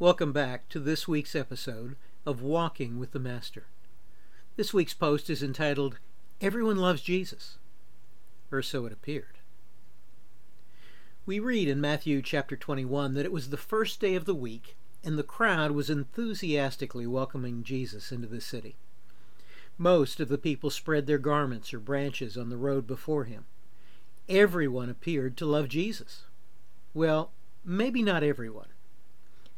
Welcome back to this week's episode of Walking with the Master. This week's post is entitled Everyone Loves Jesus, or so it appeared. We read in Matthew chapter 21 that it was the first day of the week, and the crowd was enthusiastically welcoming Jesus into the city. Most of the people spread their garments or branches on the road before him. Everyone appeared to love Jesus. Well, maybe not everyone.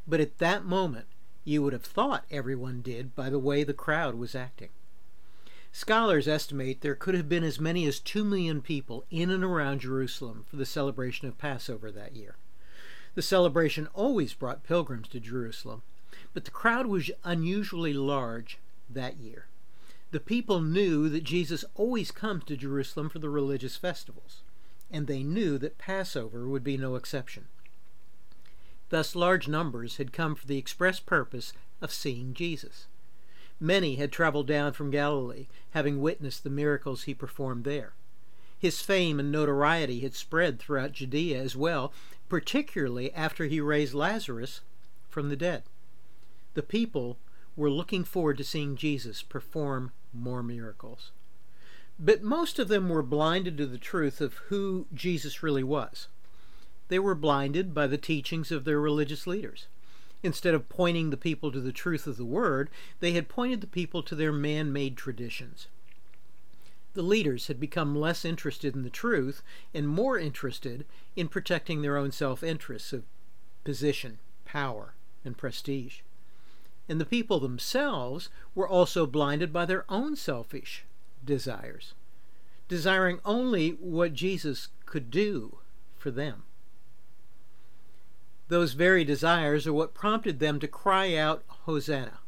But at that moment, you would have thought everyone did by the way the crowd was acting. Scholars estimate there could have been as many as 2 million people in and around Jerusalem for the celebration of Passover that year. The celebration always brought pilgrims to Jerusalem, but the crowd was unusually large that year. The people knew that Jesus always comes to Jerusalem for the religious festivals, and they knew that Passover would be no exception. Thus, large numbers had come for the express purpose of seeing Jesus. Many had traveled down from Galilee, having witnessed the miracles he performed there. His fame and notoriety had spread throughout Judea as well, particularly after he raised Lazarus from the dead. The people were looking forward to seeing Jesus perform more miracles. But most of them were blinded to the truth of who Jesus really was. They were blinded by the teachings of their religious leaders. Instead of pointing the people to the truth of the Word, they had pointed the people to their man made traditions. The leaders had become less interested in the truth and more interested in protecting their own self interests of position, power, and prestige. And the people themselves were also blinded by their own selfish desires, desiring only what Jesus could do for them. Those very desires are what prompted them to cry out, Hosanna.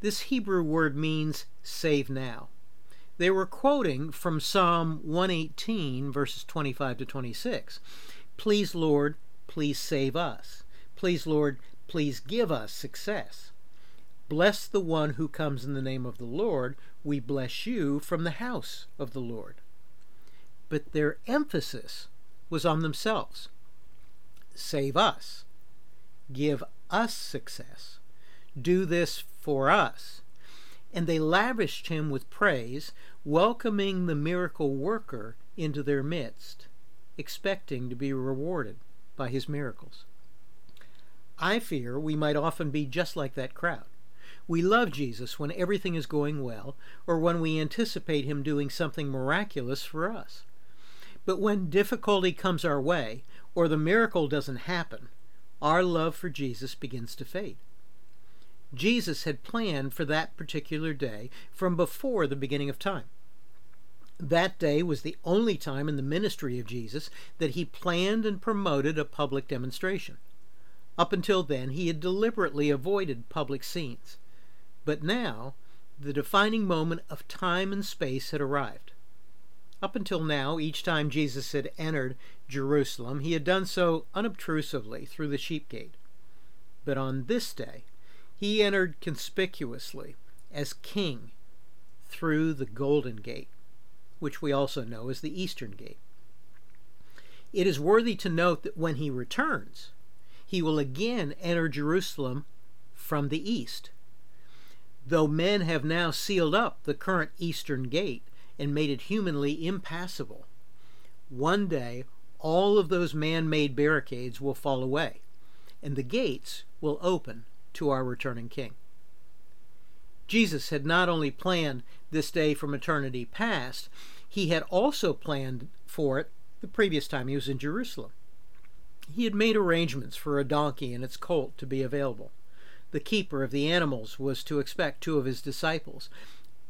This Hebrew word means save now. They were quoting from Psalm 118, verses 25 to 26. Please, Lord, please save us. Please, Lord, please give us success. Bless the one who comes in the name of the Lord. We bless you from the house of the Lord. But their emphasis was on themselves save us, give us success, do this for us. And they lavished him with praise, welcoming the miracle worker into their midst, expecting to be rewarded by his miracles. I fear we might often be just like that crowd. We love Jesus when everything is going well, or when we anticipate him doing something miraculous for us. But when difficulty comes our way, or the miracle doesn't happen, our love for Jesus begins to fade. Jesus had planned for that particular day from before the beginning of time. That day was the only time in the ministry of Jesus that he planned and promoted a public demonstration. Up until then, he had deliberately avoided public scenes. But now, the defining moment of time and space had arrived. Up until now, each time Jesus had entered Jerusalem, he had done so unobtrusively through the sheep gate. But on this day, he entered conspicuously as king through the golden gate, which we also know as the eastern gate. It is worthy to note that when he returns, he will again enter Jerusalem from the east. Though men have now sealed up the current eastern gate, and made it humanly impassable. One day, all of those man made barricades will fall away, and the gates will open to our returning King. Jesus had not only planned this day from eternity past, he had also planned for it the previous time he was in Jerusalem. He had made arrangements for a donkey and its colt to be available. The keeper of the animals was to expect two of his disciples,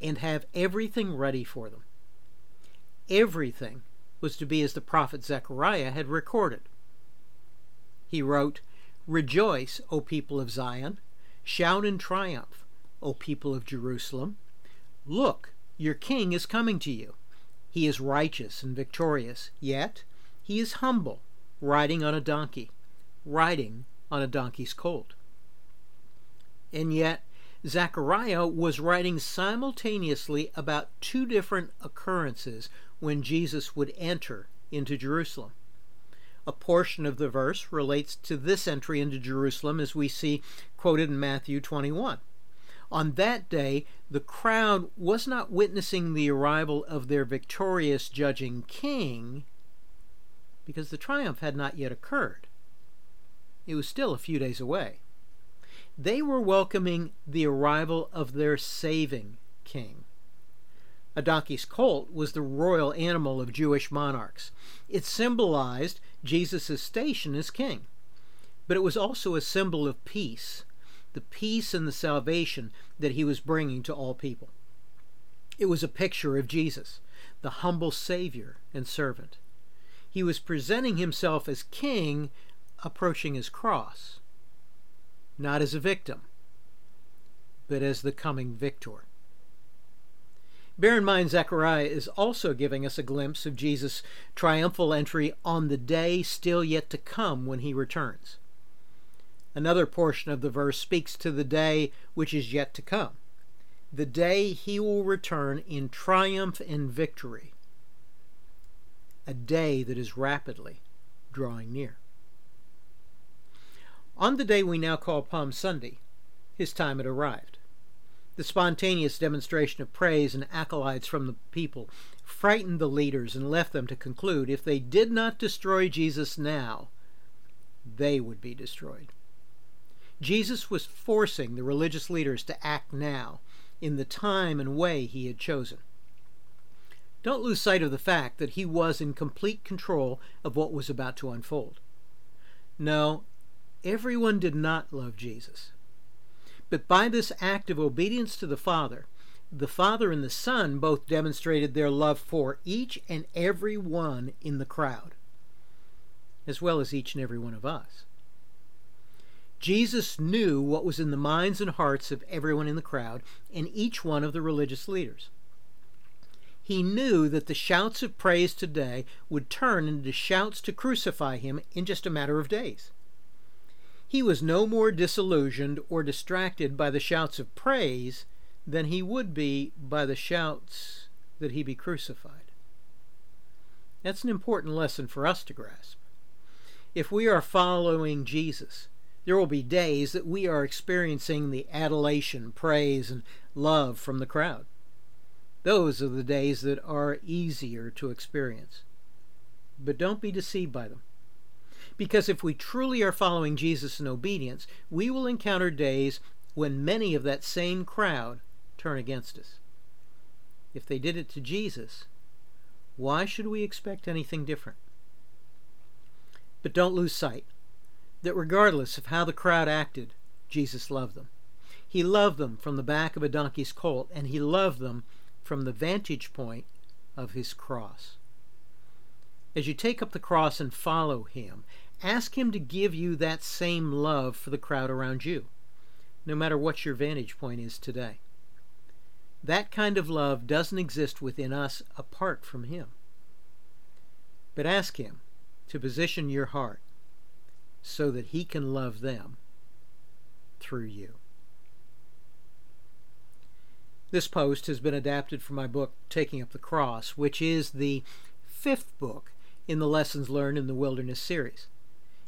and have everything ready for them. Everything was to be as the prophet Zechariah had recorded. He wrote, Rejoice, O people of Zion! Shout in triumph, O people of Jerusalem! Look, your king is coming to you. He is righteous and victorious, yet he is humble, riding on a donkey, riding on a donkey's colt. And yet, Zechariah was writing simultaneously about two different occurrences when Jesus would enter into Jerusalem. A portion of the verse relates to this entry into Jerusalem as we see quoted in Matthew 21. On that day, the crowd was not witnessing the arrival of their victorious judging king because the triumph had not yet occurred. It was still a few days away. They were welcoming the arrival of their saving king. A donkey's colt was the royal animal of Jewish monarchs. It symbolized Jesus' station as king, but it was also a symbol of peace the peace and the salvation that he was bringing to all people. It was a picture of Jesus, the humble Savior and servant. He was presenting himself as king approaching his cross, not as a victim, but as the coming victor. Bear in mind, Zechariah is also giving us a glimpse of Jesus' triumphal entry on the day still yet to come when he returns. Another portion of the verse speaks to the day which is yet to come, the day he will return in triumph and victory, a day that is rapidly drawing near. On the day we now call Palm Sunday, his time had arrived. The spontaneous demonstration of praise and acolytes from the people frightened the leaders and left them to conclude if they did not destroy Jesus now, they would be destroyed. Jesus was forcing the religious leaders to act now, in the time and way he had chosen. Don't lose sight of the fact that he was in complete control of what was about to unfold. No, everyone did not love Jesus. But by this act of obedience to the Father, the Father and the Son both demonstrated their love for each and every one in the crowd, as well as each and every one of us. Jesus knew what was in the minds and hearts of everyone in the crowd and each one of the religious leaders. He knew that the shouts of praise today would turn into shouts to crucify him in just a matter of days. He was no more disillusioned or distracted by the shouts of praise than he would be by the shouts that he be crucified. That's an important lesson for us to grasp. If we are following Jesus, there will be days that we are experiencing the adulation, praise, and love from the crowd. Those are the days that are easier to experience. But don't be deceived by them. Because if we truly are following Jesus in obedience, we will encounter days when many of that same crowd turn against us. If they did it to Jesus, why should we expect anything different? But don't lose sight that regardless of how the crowd acted, Jesus loved them. He loved them from the back of a donkey's colt, and he loved them from the vantage point of his cross. As you take up the cross and follow him, ask him to give you that same love for the crowd around you, no matter what your vantage point is today. That kind of love doesn't exist within us apart from him. But ask him to position your heart so that he can love them through you. This post has been adapted from my book, Taking Up the Cross, which is the fifth book in the Lessons Learned in the Wilderness series.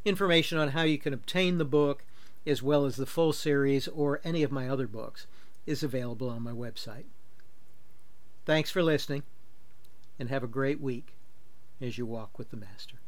Information on how you can obtain the book, as well as the full series or any of my other books, is available on my website. Thanks for listening, and have a great week as you walk with the Master.